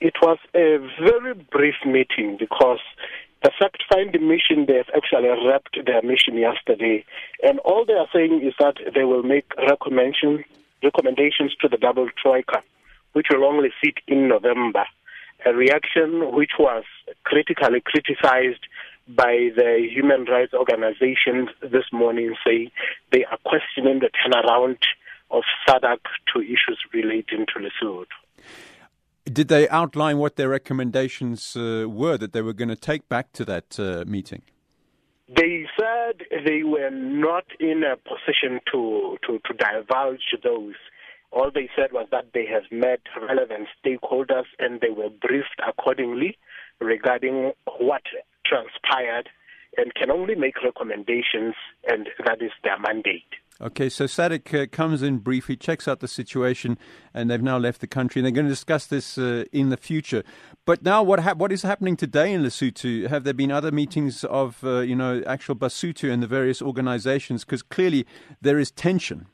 It was a very brief meeting because the fact finding mission, they have actually wrapped their mission yesterday. And all they are saying is that they will make recommendations, recommendations to the double troika, which will only sit in November. A reaction which was critically criticized by the human rights organizations this morning, saying they are questioning the turnaround of SADC to issues relating to Lesotho. Did they outline what their recommendations uh, were that they were going to take back to that uh, meeting? They said they were not in a position to, to, to divulge those. All they said was that they have met relevant stakeholders and they were briefed accordingly regarding what transpired and can only make recommendations, and that is their mandate. Okay, so SADC uh, comes in briefly, checks out the situation, and they've now left the country. And they're going to discuss this uh, in the future. But now, what ha- what is happening today in Lesotho? Have there been other meetings of uh, you know actual Basotho and the various organisations? Because clearly there is tension.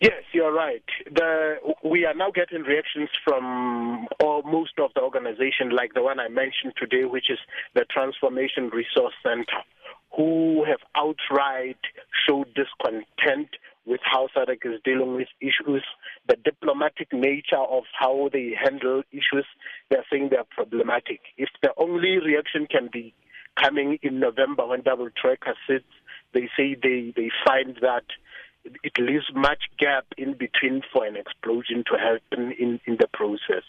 Yes, you're right. The, we are now getting reactions from all, most of the organizations, like the one I mentioned today, which is the Transformation Resource Center who have outright showed discontent with how SADC is dealing with issues, the diplomatic nature of how they handle issues. They're saying they're problematic. If the only reaction can be coming in November when Double Troika sits, they say they, they find that it leaves much gap in between for an explosion to happen in, in the process.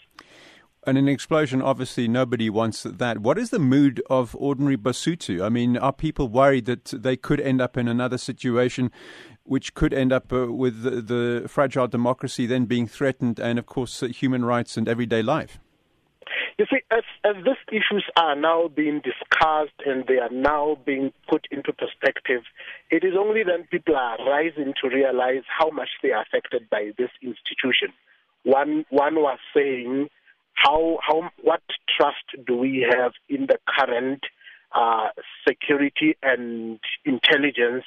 And an explosion, obviously, nobody wants that. What is the mood of ordinary Basotho? I mean, are people worried that they could end up in another situation which could end up uh, with the, the, fragile democracy then being threatened and, of course, uh, human rights and everyday life? You see, as, as these issues are now being discussed and they are now being put into perspective, it is only then people are rising to realize how much they are affected by this institution. One, one was saying how how what trust do we have in the current uh, security and intelligence?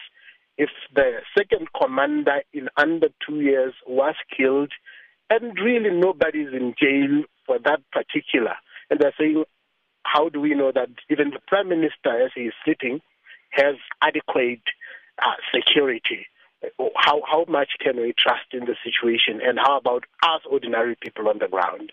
If the second commander in under two years was killed and really nobody's in jail for that particular and they're saying how do we know that even the prime minister as he is sitting has adequate uh, security? How how much can we trust in the situation? And how about us ordinary people on the ground